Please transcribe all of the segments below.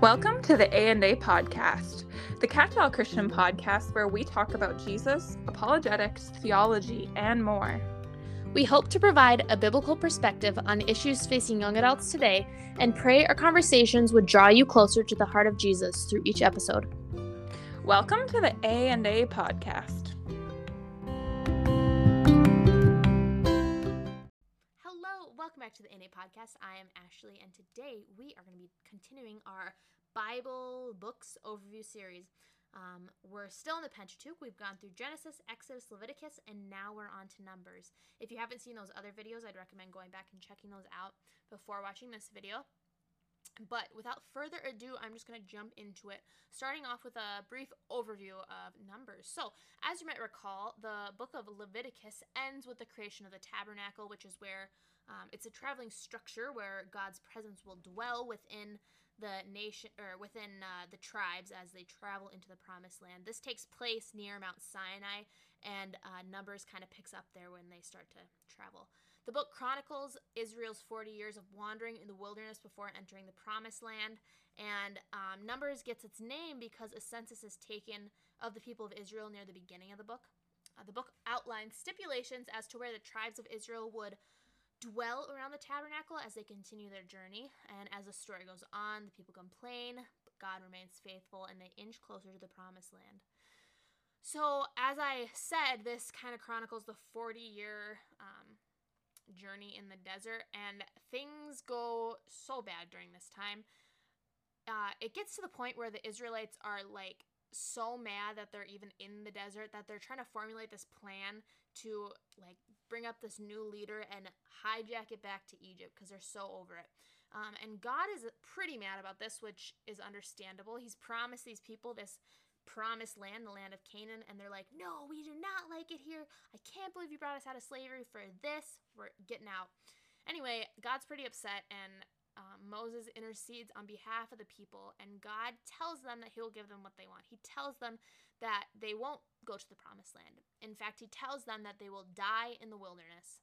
Welcome to the A&A podcast, the catch-all Christian podcast where we talk about Jesus, apologetics, theology, and more. We hope to provide a biblical perspective on issues facing young adults today and pray our conversations would draw you closer to the heart of Jesus through each episode. Welcome to the A&A podcast. Back to the A&A podcast. I am Ashley and today we are going to be continuing our Bible books overview series. Um, we're still in the Pentateuch. We've gone through Genesis, Exodus, Leviticus, and now we're on to Numbers. If you haven't seen those other videos, I'd recommend going back and checking those out before watching this video. But without further ado, I'm just going to jump into it, starting off with a brief overview of Numbers. So, as you might recall, the book of Leviticus ends with the creation of the tabernacle, which is where um, it's a traveling structure where God's presence will dwell within the nation or within uh, the tribes as they travel into the promised land. This takes place near Mount Sinai, and uh, Numbers kind of picks up there when they start to travel. The book chronicles Israel's 40 years of wandering in the wilderness before entering the promised land, and um, Numbers gets its name because a census is taken of the people of Israel near the beginning of the book. Uh, the book outlines stipulations as to where the tribes of Israel would dwell around the tabernacle as they continue their journey. And as the story goes on, the people complain, but God remains faithful and they inch closer to the promised land. So, as I said, this kind of chronicles the 40 year um, journey in the desert, and things go so bad during this time. Uh, it gets to the point where the Israelites are like so mad that they're even in the desert that they're trying to formulate this plan to like bring up this new leader and hijack it back to Egypt because they're so over it. Um, and God is pretty mad about this, which is understandable. He's promised these people this promised land, the land of Canaan, and they're like, no, we do not like it here. I can't believe you brought us out of slavery for this. We're getting out. Anyway, God's pretty upset, and um, Moses intercedes on behalf of the people, and God tells them that He will give them what they want. He tells them that they won't go to the promised land. In fact, He tells them that they will die in the wilderness,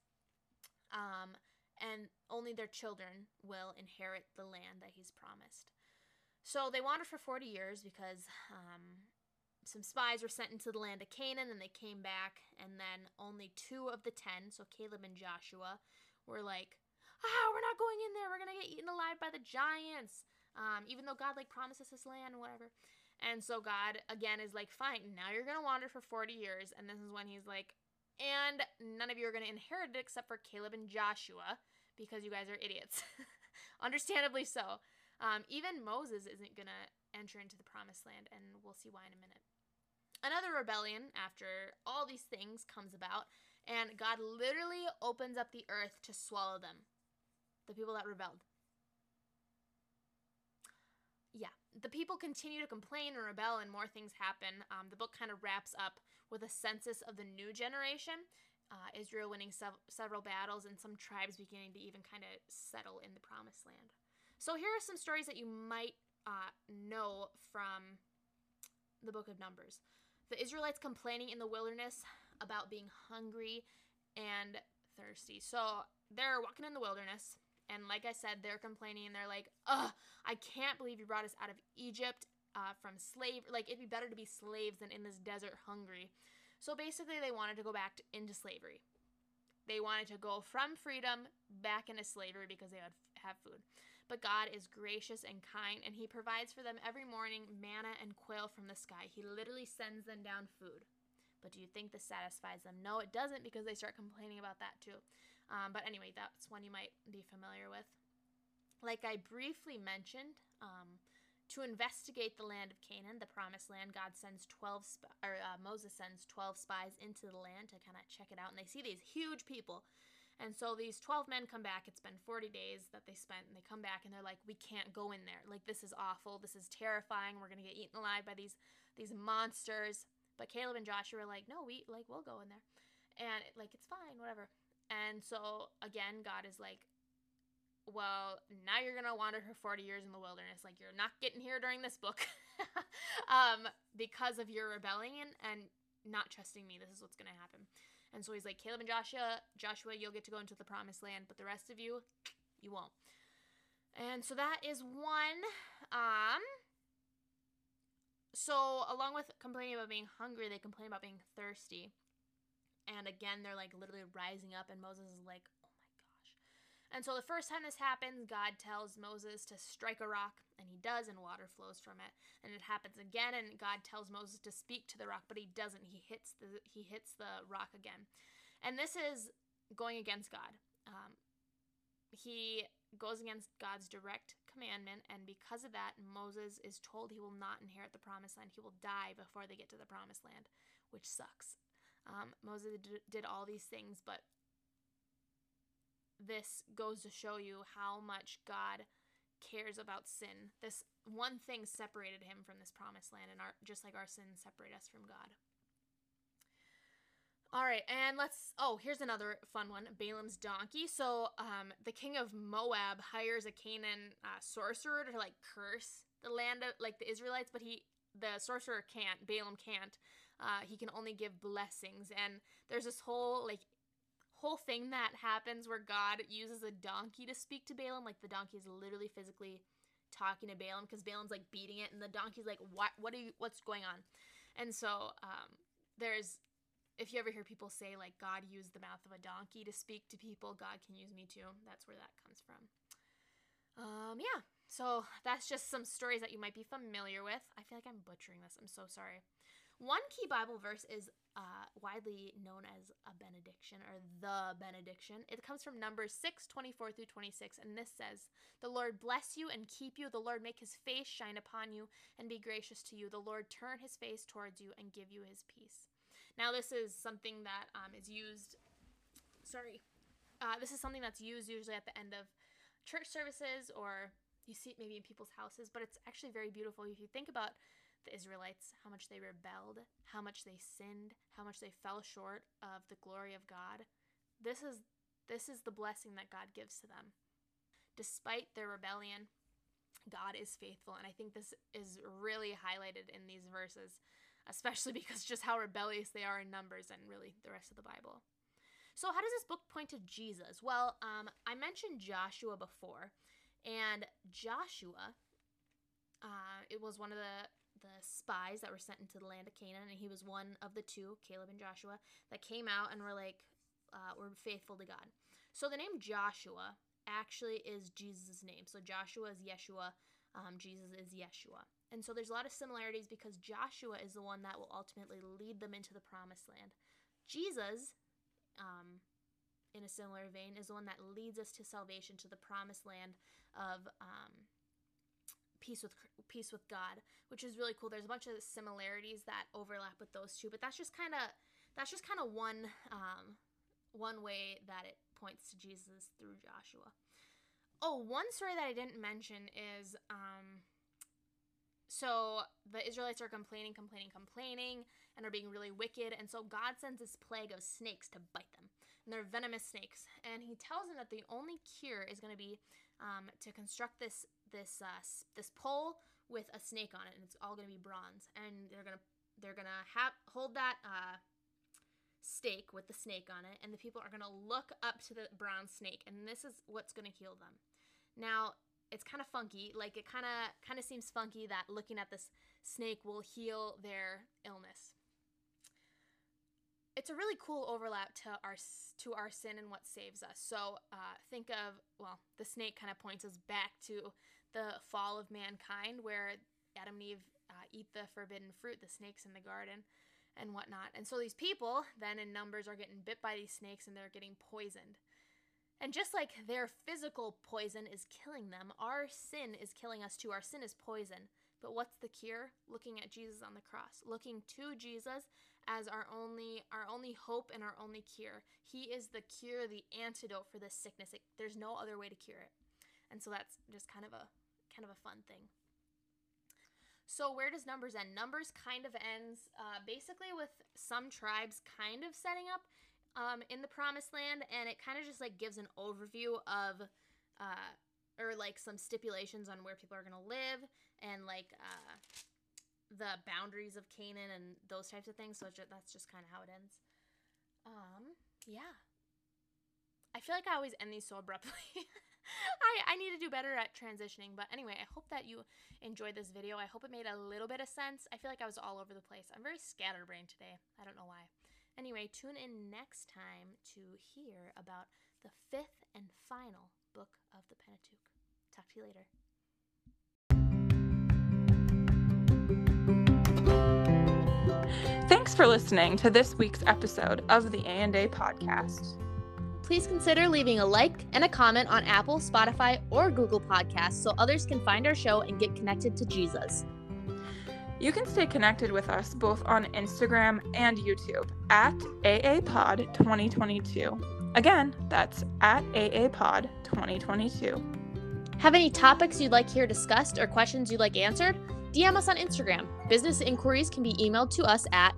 um, and only their children will inherit the land that He's promised. So they wandered for 40 years because um, some spies were sent into the land of Canaan and they came back, and then only two of the ten, so Caleb and Joshua, were like, ah, we're not going in there. We're gonna get eaten alive by the giants. Um, even though God like promises this land and whatever. And so God again is like, fine, now you're gonna wander for 40 years, and this is when he's like, and none of you are gonna inherit it except for Caleb and Joshua, because you guys are idiots. Understandably so. Um, even Moses isn't gonna enter into the promised land, and we'll see why in a minute. Another rebellion after all these things comes about, and God literally opens up the earth to swallow them the people that rebelled. Yeah, the people continue to complain and rebel, and more things happen. Um, the book kind of wraps up with a census of the new generation. Uh, Israel winning sev- several battles, and some tribes beginning to even kind of settle in the promised land. So, here are some stories that you might uh, know from the book of Numbers. The Israelites complaining in the wilderness about being hungry and thirsty. So, they're walking in the wilderness and like I said, they're complaining and they're like, ugh, I can't believe you brought us out of Egypt uh, from slave. Like, it'd be better to be slaves than in this desert hungry. So basically, they wanted to go back to, into slavery. They wanted to go from freedom back into slavery because they would have food. But God is gracious and kind, and He provides for them every morning manna and quail from the sky. He literally sends them down food. But do you think this satisfies them? No, it doesn't because they start complaining about that too. Um, but anyway, that's one you might be familiar with. Like I briefly mentioned, um, to investigate the land of Canaan, the promised land, God sends 12 sp- or uh, Moses sends 12 spies into the land to kind of check it out and they see these huge people. And so these 12 men come back. It's been 40 days that they spent and they come back and they're like, "We can't go in there. Like this is awful. This is terrifying. We're going to get eaten alive by these these monsters." But Caleb and Joshua are like, "No, we like we'll go in there." And like it's fine, whatever. And so again, God is like, well, now you're gonna wander for 40 years in the wilderness. Like you're not getting here during this book, um, because of your rebellion and not trusting me. This is what's gonna happen. And so he's like, Caleb and Joshua, Joshua, you'll get to go into the promised land, but the rest of you, you won't. And so that is one. Um, so along with complaining about being hungry, they complain about being thirsty. And again, they're like literally rising up, and Moses is like. And so the first time this happens, God tells Moses to strike a rock, and he does, and water flows from it. And it happens again, and God tells Moses to speak to the rock, but he doesn't. He hits the he hits the rock again. And this is going against God. Um, he goes against God's direct commandment, and because of that, Moses is told he will not inherit the promised land. He will die before they get to the promised land, which sucks. Um, Moses did all these things, but this goes to show you how much God cares about sin. This one thing separated him from this promised land, and our, just like our sins separate us from God. All right, and let's. Oh, here's another fun one Balaam's donkey. So, um, the king of Moab hires a Canaan uh, sorcerer to like curse the land of like the Israelites, but he, the sorcerer can't. Balaam can't. Uh, he can only give blessings, and there's this whole like whole thing that happens where God uses a donkey to speak to Balaam. Like the donkey is literally physically talking to Balaam because Balaam's like beating it, and the donkey's like, "What? What are you? What's going on?" And so um, there's if you ever hear people say like God used the mouth of a donkey to speak to people, God can use me too. That's where that comes from. Um, yeah. So that's just some stories that you might be familiar with. I feel like I'm butchering this. I'm so sorry. One key Bible verse is uh, widely known as a benediction or the benediction. It comes from Numbers 6 24 through 26, and this says, The Lord bless you and keep you. The Lord make his face shine upon you and be gracious to you. The Lord turn his face towards you and give you his peace. Now, this is something that um, is used, sorry, uh, this is something that's used usually at the end of church services or you see it maybe in people's houses, but it's actually very beautiful if you think about the Israelites, how much they rebelled, how much they sinned, how much they fell short of the glory of God. This is this is the blessing that God gives to them. Despite their rebellion, God is faithful, and I think this is really highlighted in these verses especially because just how rebellious they are in Numbers and really the rest of the Bible. So, how does this book point to Jesus? Well, um, I mentioned Joshua before, and Joshua, uh, it was one of the the spies that were sent into the land of Canaan, and he was one of the two, Caleb and Joshua, that came out and were like, uh, were faithful to God. So the name Joshua actually is Jesus' name. So Joshua is Yeshua, um, Jesus is Yeshua. And so there's a lot of similarities because Joshua is the one that will ultimately lead them into the promised land. Jesus, um, in a similar vein, is the one that leads us to salvation, to the promised land of um, peace with peace with God, which is really cool. There's a bunch of similarities that overlap with those two, but that's just kind of that's just kind of one um, one way that it points to Jesus through Joshua. Oh, one story that I didn't mention is um, so the Israelites are complaining, complaining, complaining, and are being really wicked. And so God sends this plague of snakes to bite them. And they're venomous snakes. And he tells them that the only cure is going to be um, to construct this this uh, this pole with a snake on it, and it's all going to be bronze. And they're gonna they're gonna hold that uh, stake with the snake on it, and the people are gonna look up to the bronze snake, and this is what's gonna heal them. Now, it's kind of funky. Like it kind of kind of seems funky that looking at this snake will heal their illness. It's a really cool overlap to our to our sin and what saves us. So uh, think of well, the snake kind of points us back to the fall of mankind, where Adam and Eve uh, eat the forbidden fruit, the snakes in the garden, and whatnot. And so these people then in numbers are getting bit by these snakes and they're getting poisoned. And just like their physical poison is killing them, our sin is killing us too. Our sin is poison. But what's the cure? Looking at Jesus on the cross, looking to Jesus as our only our only hope and our only cure. He is the cure, the antidote for this sickness. It, there's no other way to cure it. And so that's just kind of a kind of a fun thing. So where does Numbers end? Numbers kind of ends uh, basically with some tribes kind of setting up um, in the Promised Land, and it kind of just like gives an overview of, uh, or like some stipulations on where people are gonna live, and like uh, the boundaries of Canaan and those types of things. So that's just kind of how it ends. Um, yeah. I feel like I always end these so abruptly. I, I need to do better at transitioning. But anyway, I hope that you enjoyed this video. I hope it made a little bit of sense. I feel like I was all over the place. I'm very scatterbrained today. I don't know why. Anyway, tune in next time to hear about the fifth and final book of the Pentateuch. Talk to you later. Thanks for listening to this week's episode of the A&A podcast. Please consider leaving a like and a comment on Apple, Spotify, or Google Podcasts so others can find our show and get connected to Jesus. You can stay connected with us both on Instagram and YouTube at AAPod 2022. Again, that's at AAPod 2022. Have any topics you'd like here discussed or questions you'd like answered? DM us on Instagram. Business inquiries can be emailed to us at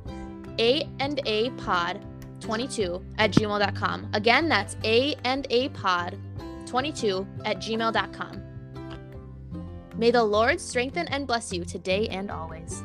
a and a pod 22 at gmail.com. Again, that's a and a pod 22 at gmail.com. May the Lord strengthen and bless you today and always.